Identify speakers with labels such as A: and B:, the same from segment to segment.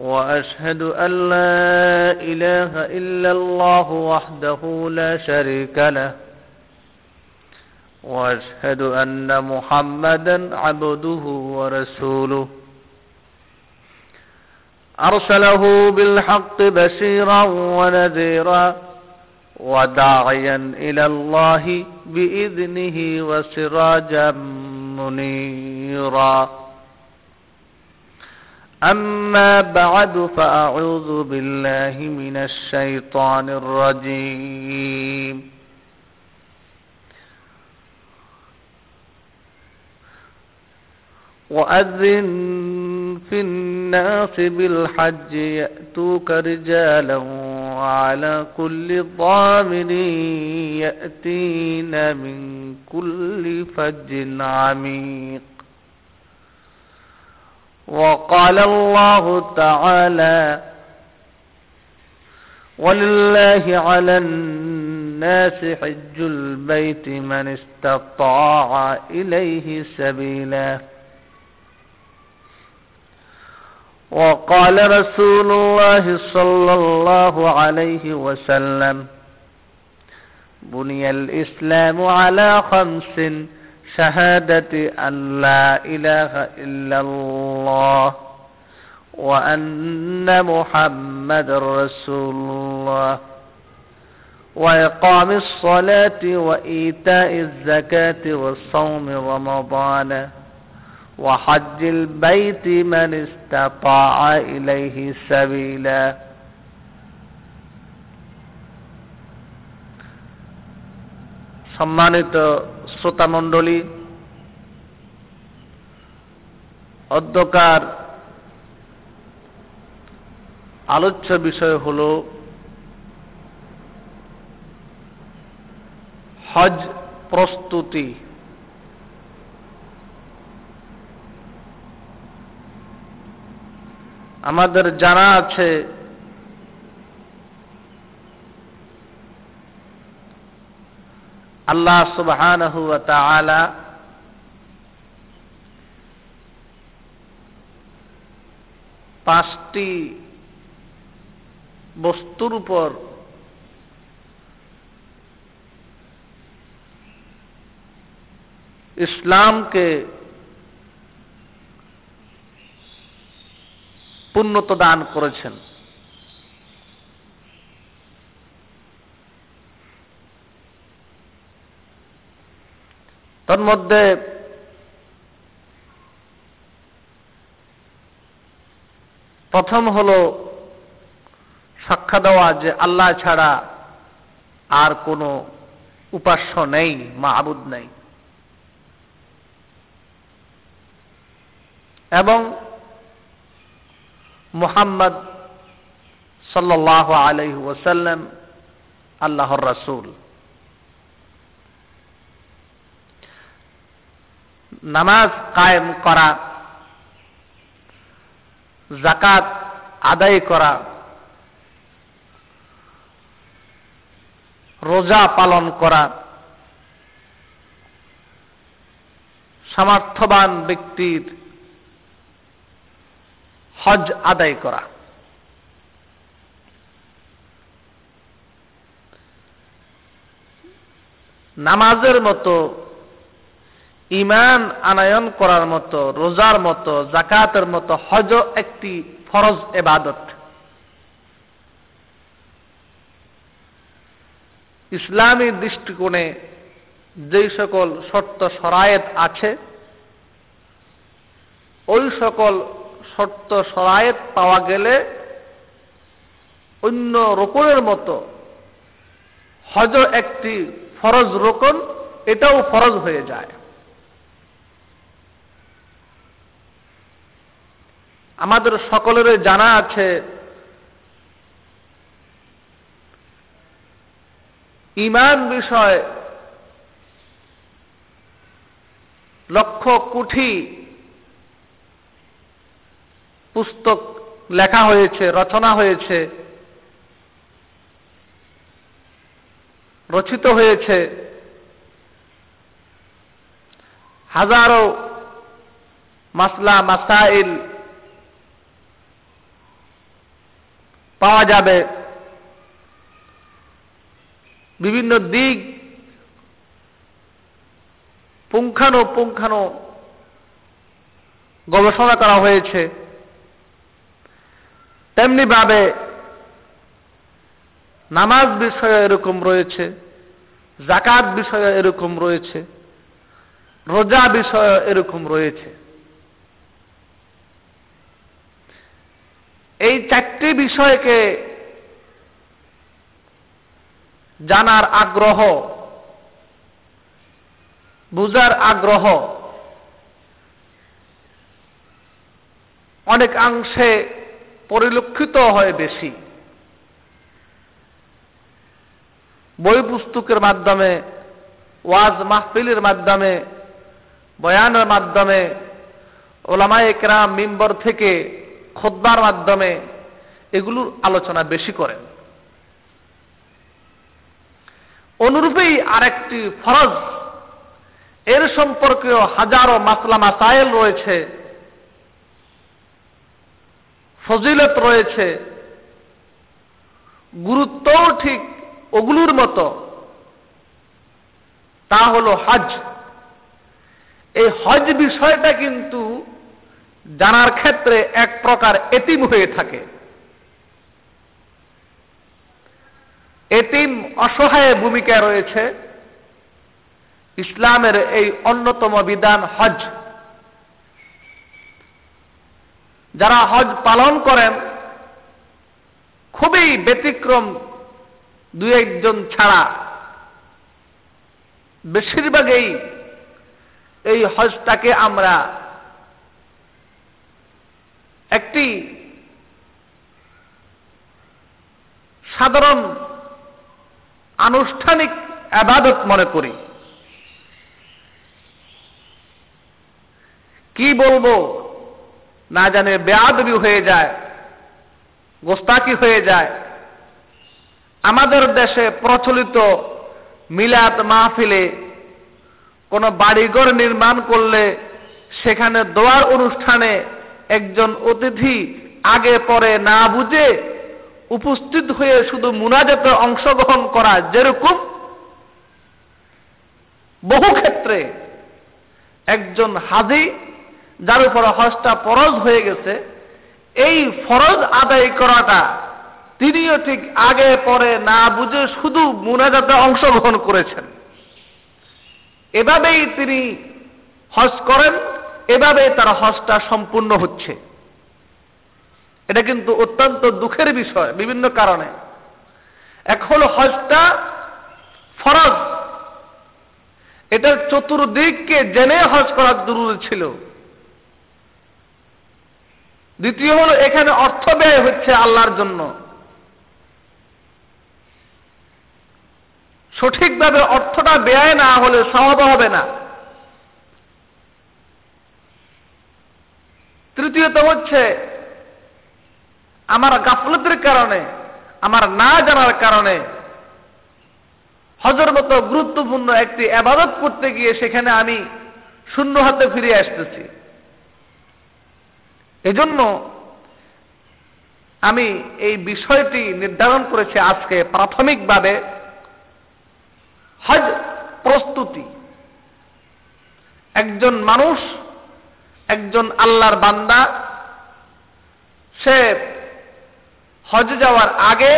A: وأشهد أن لا إله إلا الله وحده لا شريك له وأشهد أن محمدا عبده ورسوله. أرسله بالحق بشيرا ونذيرا وداعيا إلى الله بإذنه وسراجا منيرا. أما بعد فأعوذ بالله من الشيطان الرجيم. وأذن في الناس بالحج يأتوك رجالا وعلى كل ضامن يأتين من كل فج عميق. وقال الله تعالى ولله على الناس حج البيت من استطاع إليه سبيلا وقال رسول الله صلى الله عليه وسلم بني الإسلام على خمس شهادة أن لا إله إلا الله وأن محمد رسول الله وإقام الصلاة وإيتاء الزكاة والصوم رمضان وحج البيت من استطاع إليه سبيلا সম্মানিত শ্রোতামণ্ডলী অধ্যকার আলোচ্য বিষয় হল হজ প্রস্তুতি। আমাদের জানা আছে আল্লাহ তাআলা পাঁচটি বস্তুর উপর ইসলামকে পুণ্যত দান করেছেন। তন্মধ্যে প্রথম হল সাক্ষা দেওয়া যে আল্লাহ ছাড়া আর কোনো উপাস্য নেই মা আবুদ নেই। এবং মোহাম্মদ সাল্লাহ আলহ ওসাল্লাম আল্লাহর রাসুল। নামাজ কায়েম করা জাকাত আদায় করা, রোজা পালন করা, সামর্থ্যবান ব্যক্তির হজ আদায় করা। নামাজের মতো ইমান আনায়ন করার মতো, রোজার মতো, জাকাতের মতো হজ একটি ফরজ এবাদত। ইসলামী দৃষ্টিকোণে যেই সকল শর্ত সরায়েত আছে, ওই সকল শর্ত সরায়েত পাওয়া গেলে অন্য রোকনের মতো হজ একটি ফরজ রোকন, এটাও ফরজ হয়ে যায়। আমাদের সকলেরই জানা আছে, ইমান বিষয় লক্ষ কোটি পুস্তক লেখা হয়েছে, রচনা হয়েছে, রচিত হয়েছে। হাজারো মাসলা, মাসাইল পাওয়া যাবে। বিভিন্ন দিক পুঙ্খানো পুঙ্খানো গবেষণা করা হয়েছে। তেমনিভাবে নামাজ বিষয়ে এরকম রয়েছে জাকাত বিষয়ে এরকম রয়েছে, রোজা বিষয় এরকম রয়েছে। এই চারটি বিষয়কে জানার আগ্রহ বুজার আগ্রহ অনেকাংশে পরিলক্ষিত হয় বেশি। বই পুস্তকের মাধ্যমে, ওয়াজ মাহফিলের মাধ্যমে, বয়ানের মাধ্যমে ওলামায় কেরাম মিম্বর থেকে খোদ্বার মাধ্যমে এগুলোর আলোচনা বেশি করেন। অনুরূপেই আরেকটি ফরজ, এর সম্পর্কেও হাজারো মাসলা মাসাইল রয়েছে, ফজিলত রয়েছে, গুরুত্বও ঠিক ওগুলোর মতো। তা হল হজ এই হজ বিষয়টা কিন্তু জানার ক্ষেত্রে এক প্রকার এতিম হয়ে থাকে। এতিম অসহায় ভূমিকায় রয়েছে। ইসলামের এই অন্যতম বিধান হজ। যারা হজ পালন করেন, খুবই ব্যতিক্রম দু একজন ছাড়া। বেশিরভাগই এই হজটাকে আমরা একটি সাধারণ আনুষ্ঠানিক আবাদত মনে করি। কি বলব? না জানে বেয়াদবি হয়ে যায় গোস্তাকি হয়ে যায়। আমাদের দেশে প্রচলিত মিলাদ মাহফিলে কোনো বাড়িঘর নির্মাণ করলে সেখানে দোয়ার অনুষ্ঠানে একজন অতিথি আগে পরে না বুঝে উপস্থিত হয়ে শুধু মুনাজাতে অংশগ্রহণ করা যেরকম, বহু ক্ষেত্রে একজন হাজি যার উপর হজটা ফরজ হয়ে গেছে, এই ফরজ আদায় করাটা তিনিও ঠিক আগে পরে না বুঝে শুধু মুনাজাতে অংশগ্রহণ করেছেন। এভাবেই তিনি হজ করেন। এভাবে তার হজটা সম্পূর্ণ হচ্ছে। এটা কিন্তু অত্যন্ত দুঃখের বিষয় বিভিন্ন কারণে। এক হল হজটা ফরজ। এটার চতুর্দিককে জেনে হজ করার জরুরি ছিল। দ্বিতীয় হল এখানে অর্থ ব্যয় হচ্ছে আল্লাহর জন্য। সঠিকভাবে অর্থটা ব্যয় না হলে সহব হবে না। তৃতীয়ত হচ্ছে আমার গাফলতের কারণে, আমার না জানার কারণে হজর মতো গুরুত্বপূর্ণ একটি আবাদত করতে গিয়ে সেখানে আমি শূন্য হাতে ফিরে আসতেছি। এজন্য আমি এই বিষয়টি নির্ধারণ করেছি আজকে প্রাথমিকভাবে হজ প্রস্তুতি। একজন মানুষ একজন আল্লাহর বান্দা, সে হজ যাওয়ার আগে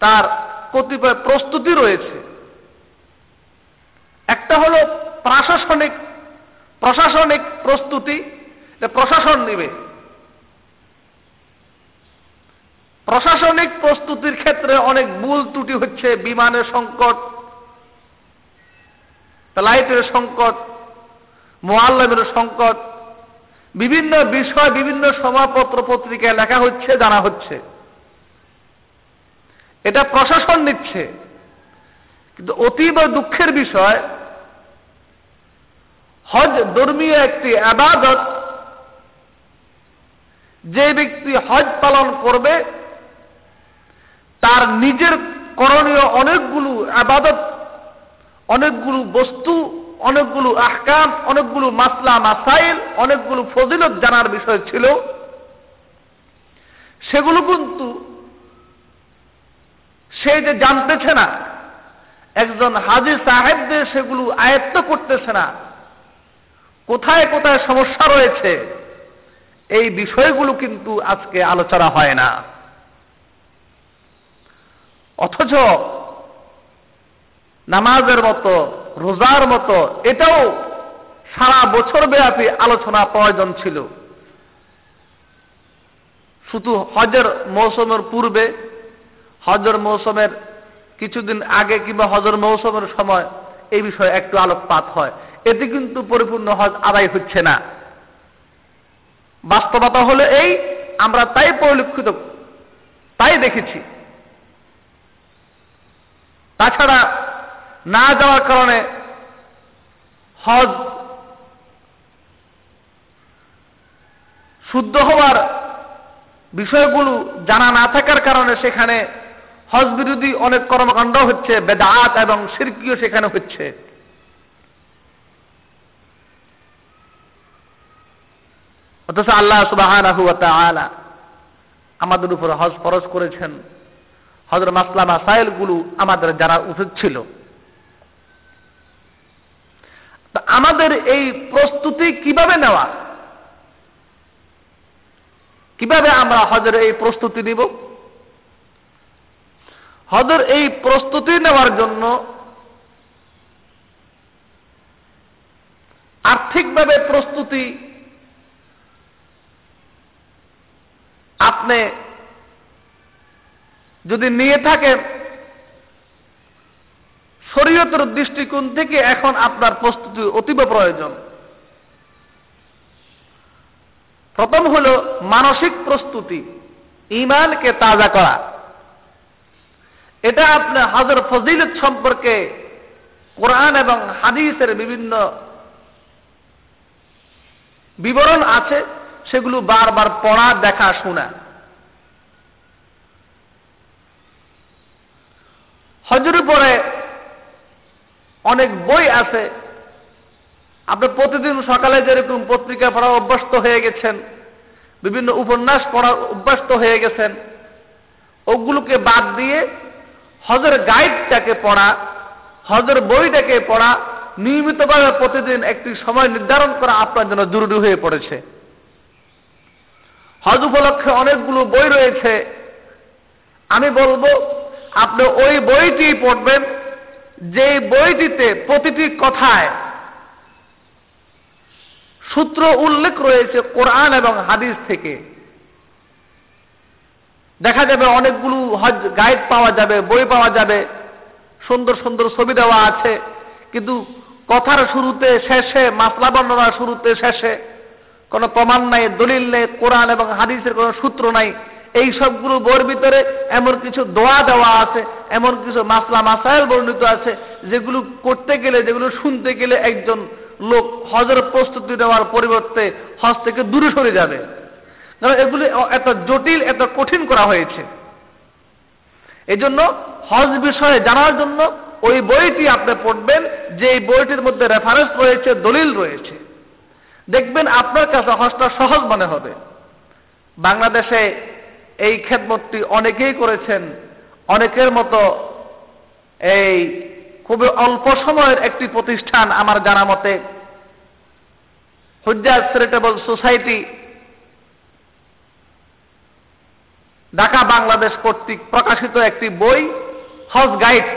A: তার কতিপয় প্রস্তুতি রয়েছে। একটা হলো প্রশাসনিক প্রশাসনিক প্রস্তুতি প্রশাসন নিবে। প্রশাসনিক প্রস্তুতির ক্ষেত্রে অনেক ভুল ত্রুটি হচ্ছে, বিমানের সংকট, ফ্লাইটের সংকট মোয়াল্লামের সংকট, বিভিন্ন বিষয়, বিভিন্ন সমাপত্র পত্রিকায় লেখা হচ্ছে, জানা হচ্ছে। এটা প্রশাসন নিচ্ছে। কিন্তু অতীব দুঃখের বিষয়, হজ ধর্মীয় একটি আবাদত, যে ব্যক্তি হজ পালন করবে, তার নিজের করণীয় অনেকগুলো আবাদত, অনেকগুলো বস্তু অনেকগুলো আহকাম, অনেকগুলো মাসলা, মাসাইল, অনেকগুলো ফজিলত জানার বিষয় ছিল। সেগুলো কিন্তু সে যে জানতেছে না, একজন হাজি সাহেবদের সেগুলো আয়ত্ত করতেছে না, কোথায় কোথায় সমস্যা রয়েছে, এই বিষয়গুলো কিন্তু আজকে আলোচনা হয় না। অথচ নামাজের মতো রোজার মতো। এটাও সারা বছর ব্যাপী আলোচনা প্রয়োজন ছিল। শুধু হজের মৌসুমের পূর্বে, হজর মৌসুমের কিছুদিন আগে কিংবা হজর মৌসুমের সময় এই বিষয়ে একটু আলোকপাত হয়। এতে কিন্তু পরিপূর্ণ হজ আদায় হচ্ছে না। বাস্তবতা হলো এই, আমরা তাই পরিলক্ষিত, তাই দেখেছি। তাছাড়া না যাওয়ার কারণে হজ শুদ্ধ হওয়ার বিষয়গুলো জানা না থাকার কারণে সেখানে হজ বিরোধী অনেক কর্মকাণ্ড হচ্ছে, বেদাত এবং সিরকিও সেখানে হচ্ছে। অথচ আল্লাহ সুবাহ আমাদের উপর হজ ফরজ করেছেন। হজর মাসলা মাসাইলগুলো আমাদের যারা উচিত ছিল। আমাদের এই প্রস্তুতি কীভাবে নেওয়া? কীভাবে আমরা হজের এই প্রস্তুতি নিব? হজের এই প্রস্তুতি নেওয়ার জন্য আর্থিকভাবে প্রস্তুতি আপনি যদি নিয়ে থাকেন শরীয়তের দৃষ্টিকোণ থেকে এখন আপনার প্রস্তুতি অতীব প্রয়োজন। প্রথম হল মানসিক প্রস্তুতি ইমানকে তাজা করা। এটা আপনার হাজর ফজিলত সম্পর্কে কোরআন এবং হাদিসের বিভিন্ন বিবরণ আছে, সেগুলো বারবার পড়া, দেখা, শোনা। হজের পরে অনেক বই আছে। আপনি প্রতিদিন সকালে যেরকম পত্রিকা পড়া অভ্যস্ত হয়ে গেছেন, বিভিন্ন উপন্যাস পড়ার অভ্যস্ত হয়ে গেছেন, ওগুলোকে বাদ দিয়ে হজের গাইডটাকে পড়া, হজের বইটাকে পড়া, নিয়মিতভাবে প্রতিদিন একটি সময় নির্ধারণ করা আপনার জন্য জরুরি হয়ে পড়েছে। হজ উপলক্ষে অনেকগুলো বই রয়েছে। আমি বলব, আপনি ওই বইটি পড়বেন যে বইটিতে প্রতিটি কথায় সূত্র উল্লেখ রয়েছে কোরআন এবং হাদিস থেকে, দেখা যাবে অনেকগুলো হজ গাইড পাওয়া যাবে, বই পাওয়া যাবে, সুন্দর সুন্দর ছবি দেওয়া আছে, কিন্তু কথার শুরুতে, শেষে, মাসলা বর্ণনার শুরুতে, শেষে কোনো প্রমাণ নাই, দলিল নেই, কোরআন এবং হাদিসের কোনো সূত্র নাই। এই সবগুলো বইয়ের ভিতরে এমন কিছু দোয়া দেওয়া আছে, এমন কিছু মাসলা মাসাইল বর্ণিত আছে, যেগুলো করতে গেলে, যেগুলো শুনতে গেলে একজন লোক হজের প্রস্তুতি নেওয়ার পরিবর্তে হজ থেকে দূরে সরে যাবে। কারণ এগুলি এত জটিল, এত কঠিন করা হয়েছে। এই জন্য হজ বিষয়ে জানার জন্য ওই বইটি আপনি পড়বেন যে এই বইটির মধ্যে রেফারেন্স রয়েছে, দলিল রয়েছে। দেখবেন আপনার কাছে হজটা সহজ মনে হবে। বাংলাদেশে এই খেদমতটি অনেকেই করেছেন। অনেকের মতো এই খুবই অল্প সময়ের একটি প্রতিষ্ঠান আমার জানা মতে হুজ্জা চ্যারিটেবল সোসাইটি ঢাকা, বাংলাদেশ কর্তৃক প্রকাশিত একটি বই, হজ গাইড।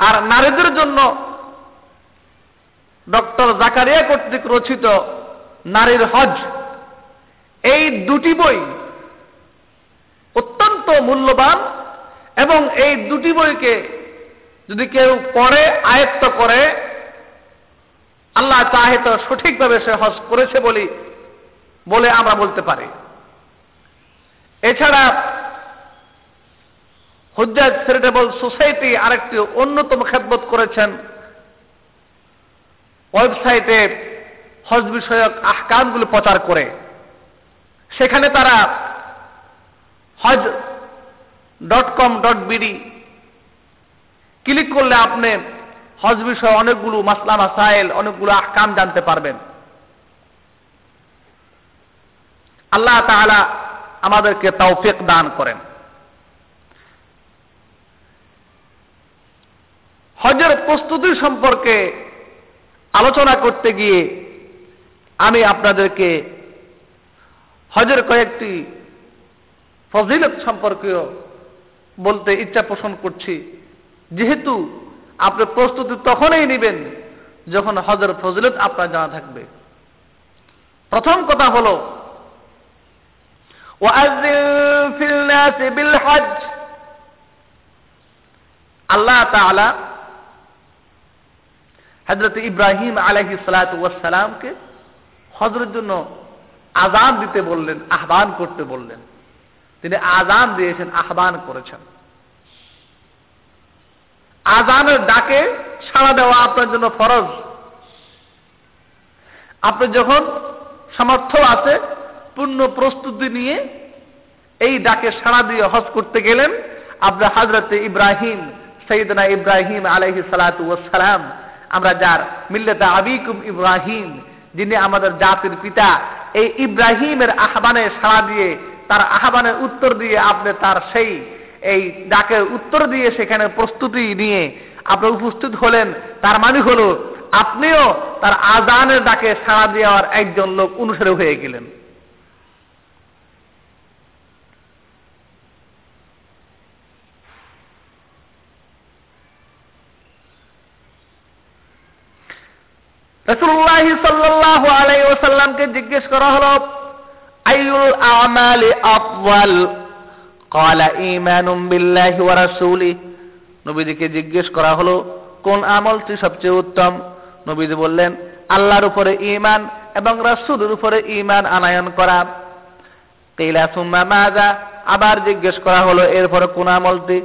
A: আর নারীদের জন্য ডক্টর জাকারিয়া কর্তৃক রচিত নারীর হজ এই দুটি বই অত্যন্ত মূল্যবান এবং এই দুটি বইকে যদি কেউ পড়ে, আয়ত্ত করে, আল্লাহ চাহে তো সঠিকভাবে সে হজ করেছে বলি, বলে আমরা বলতে পারি। এছাড়া হুজ্জাজ চ্যারিটেবল সোসাইটি আরেকটি অন্যতম খেদমত করেছেন। ওয়েবসাইটে হজ বিষয়ক আহকামগুলো প্রচার করে। সেখানে তারা হজ dot com dot BD click করলে আপনি হজ বিষয়ে অনেকগুলো মাসলা, মাসাইল, অনেকগুলো আহকাম জানতে পারবেন। আল্লাহ তাআলা আমাদেরকে তৌফিক দান করেন। হজের প্রস্তুতি সম্পর্কে আলোচনা করতে গিয়ে আমি আপনাদেরকে হজের কয়েকটি ফজিলত সম্পর্কেও বলতে ইচ্ছা পোষণ করছি। যেহেতু আপনি প্রস্তুতি তখনই নেবেন যখন হজের ফজিলত আপনার জানা থাকবে। প্রথম কথা হল আল্লাহ তাআলা হজরত ইব্রাহিম আলহি সালাতামকে হজরের জন্য আজান দিতে বললেন, আহ্বান করতে বললেন। তিনি আজান দিয়েছেন আহ্বান করেছেন। আজানের ডাকে সাড়া দেওয়া আপনার জন্য ফরজ। আপনি যখন সামর্থ্য আছে, পূর্ণ প্রস্তুতি নিয়ে এই ডাকে সাড়া দিয়ে হজ করতে গেলেন আপনার হাজরতে ইব্রাহিম সৈদনা ইব্রাহিম আলহি সালাতাম আমরা যার মিল্লেতা আবিকুম ইব্রাহিম, যিনি আমাদের জাতির পিতা এই ইব্রাহিমের আহ্বানে সাড়া দিয়ে, তার আহ্বানে উত্তর দিয়ে আপনি তার সেই, এই ডাকের উত্তর দিয়ে সেখানে প্রস্তুতি নিয়ে আপনি উপস্থিত হলেন। তার মানে হল, আপনিও তার আজানের ডাকে সাড়া দেওয়ার একজন লোক অনুসারে হয়ে গেলেন। রসুল্লাহ সাল্লাহ আলাই ওসাল্লামকে জিজ্ঞেস করা হল আইউল আমালি আফওয়াল? ক্বালা ঈমানুম বিল্লাহি ওয়া রাসূলি। নবীজিকে জিজ্ঞেস করা হলো, কোন আমলটি সবচেয়ে উত্তম? নবীজি বললেন, আল্লাহর উপরে ঈমান এবং রাসূলের উপরে ঈমান আনায়ন করা। কিলা সুম্মা মাযা? আবার জিজ্ঞেস করা হলো, এরপরে কোন আমলটি?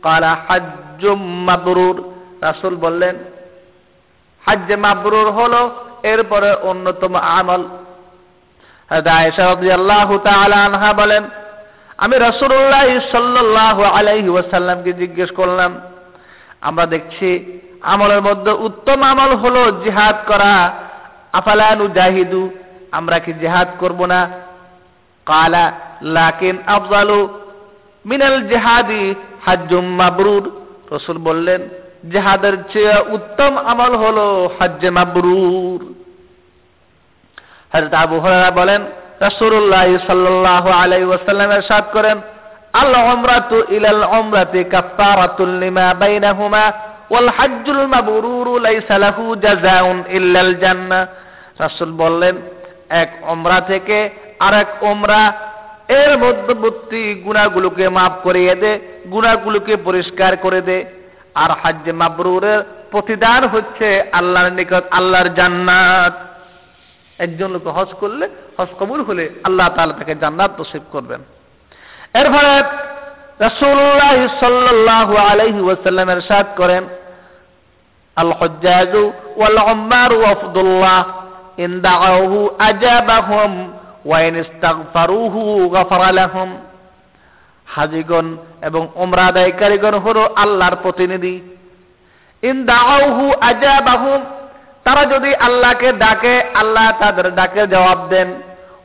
A: ক্বালা হাজ্জুম মাবরুর। রাসূল বললেন হাজ্জে মাবরুর হলো, এরপরে অন্যতম আমল। আনহা বলেন, আমি রসুল্লাহ সাল্লাহ আলাইহি ওয়াসাল্লামকে জিজ্ঞেস করলাম, আমরা দেখছি আমলের মধ্যে উত্তম আমল হলো জিহাদ করা। আফালানু জাহিদু আমরা কি জেহাদ করব না? কালা, লাকিন আফজালু মিনাল জেহাদি হাজ্জুম মাবরুর। রসুল বললেন জেহাদের চেয়ে উত্তম আমল হলো হজ্জে মাবরুর হযরত আবু হুরায়রা বলেন রাসূলুল্লাহ সাল্লাল্লাহু আলাইহি ওয়াসাল্লাম ارشاد করেন আল উমরাতু ইলাল উমরাতি কাফফারাতুল লিমা বাইনাহুমা ওয়াল হজ্জুল মাবরুর লাইসা লাহু জাযাউন ইল্লাল জান্নাহ রাসূল বললেন এক উমরা থেকে আরেক উমরা এর মধ্যবর্তী গুণাগুলোকে মাফ করিয়ে দে গুণাগুলোকে পরিষ্কার করে দে আর হাজ্জে মাবরুরের প্রতিদান হচ্ছে আল্লাহর নিকট আল্লাহর জান্নাত একজন লোক হজ করলে হজ কবুল হলে আল্লাহ তাআলা তাকে জান্নাত নসিব করবেন এরপরে রাসূলুল্লাহ সাল্লাল্লাহু আলাইহি ওয়াসাল্লাম ارشاد করেন আল হুজ্জাজ ওয়াল উম্মার ওয়াফদুল্লাহ ইন দাউহু আজাবাহুম ওয়া ইন ইস্তাগফারুহু গফারা লাহুম হাজিগণ এবং ওমরা আদায়কারীগণ হল আল্লাহর প্রতিনিধি। ইন দাহু আজাবাহু তারা যদি আল্লাহকে ডাকে, আল্লাহ তাদের ডাকে জবাব দেন।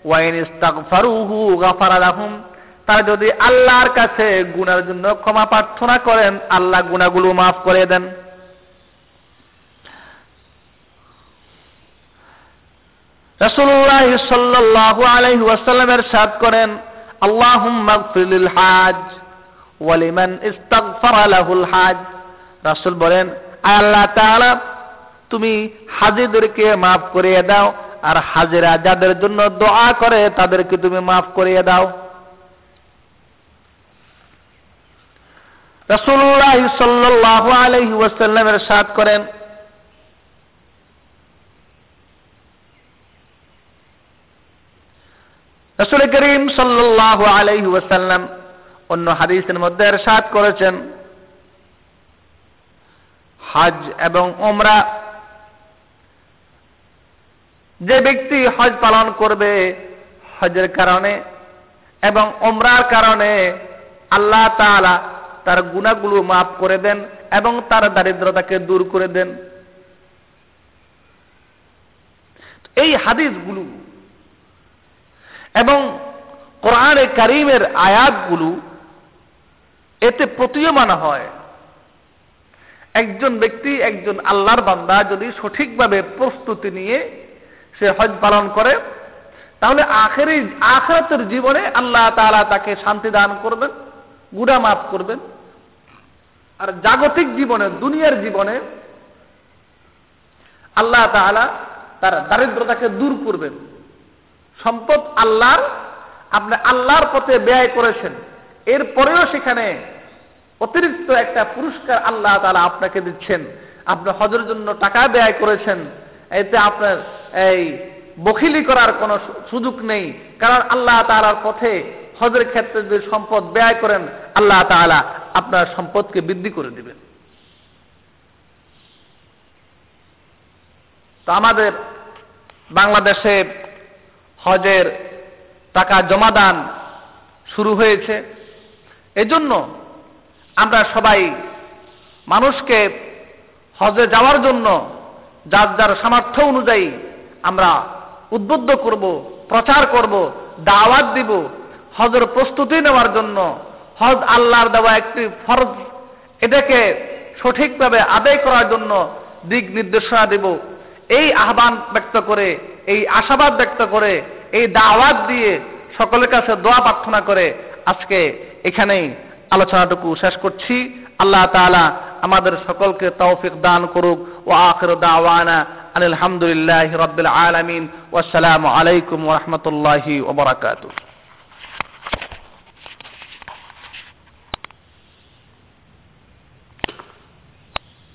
A: ওয়াইন ইস্তাগফারুহু গাফারা লাহুম, তারা যদি আল্লাহর কাছে গুনার জন্য ক্ষমা প্রার্থনা করেন, আল্লাহ গুনাগুলো মাফ করে দেন। রাসূলুল্লাহ সাল্লাল্লাহু আলাইহি ওয়াসাল্লামের সাদ করেন লিল হাজ ওয়া লিমান ইস্তাগফারা লাহুল হাজ। রাসূল বলেন আল্লাহ তাআলা, তুমি হাজিদেরকে মাফ করিয়ে দাও আর হাজিরা যাদের জন্য দোয়া করে তাদেরকে তুমি মাফ করিয়ে দাও। রসুল্লাহ সাল্লাহ আলহি ওয়াসাল্লামের সাথ করেন রসুল করিম সাল্লাহ অন্য হাদিসের মধ্যে এরশাদ করেছেন। হজ এবং ওমরা যে ব্যক্তি হজ পালন করবে হজের কারণে এবং ওমরার কারণে আল্লাহ তাআলা তার গুণাগুলো মাফ করে দেন এবং তার দারিদ্রতাকে দূর করে দেন। এই হাদিসগুলো এবং কোরআনে কারিমের আয়াতগুলো এতে প্রতীয়মান হয়। একজন ব্যক্তি, একজন আল্লাহর বান্দা যদি সঠিকভাবে প্রস্তুতি নিয়ে সে হজ পালন করে, তাহলে আখেরি, আখরাতের জীবনে আল্লাহ তাআলা তাকে শান্তি দান করবেন গুড়া মাফ করবেন। আর জাগতিক জীবনে, দুনিয়ার জীবনে আল্লাহ তাআলা তার দারিদ্রতাকে দূর করবেন। সম্পদ আল্লাহর, আপনি আল্লাহর পথে ব্যয় করেছেন। এরপরেও সেখানে অতিরিক্ত একটা পুরস্কার আল্লাহ তালা আপনাকে দিচ্ছেন। আপনি হজের জন্য টাকা ব্যয় করেছেন। এতে আপনার এই বখিলি করার কোনো সুযোগ নেই। কারণ আল্লাহ তালার পথে হজের ক্ষেত্রে যদি সম্পদ ব্যয় করেন, আল্লাহ তালা আপনার সম্পদকে বৃদ্ধি করে দিবেন। তো আমাদের বাংলাদেশে হজের টাকা জমাদান শুরু হয়েছে। এজন্য আমরা সবাই মানুষকে হজে যাওয়ার জন্য যার যার সামর্থ্য অনুযায়ী আমরা উদ্বুদ্ধ করব, প্রচার করব, দাওয়াত দিব, হজের প্রস্তুতি নেওয়ার জন্য হজ আল্লাহর দেওয়া একটি ফরজ, এটাকে সঠিকভাবে আদায় করার জন্য দিক নির্দেশনা দেব। এই আহ্বান ব্যক্ত করে, এই আশাবাদ ব্যক্ত করে এই দাওয়াত দিয়ে সকলের কাছে দোয়া প্রার্থনা করে আজকে এখানেই আলোচনাটুকু শেষ করছি। আল্লাহ তাআলা আমাদের সকলকে তৌফিক দান করুক। ও আখির দাওয়ানা আলহামদুলিল্লাহ রবিল আলমিন। ওসালাম আলাইকুম রহমতুল্লাহি ওবরাকাতুহ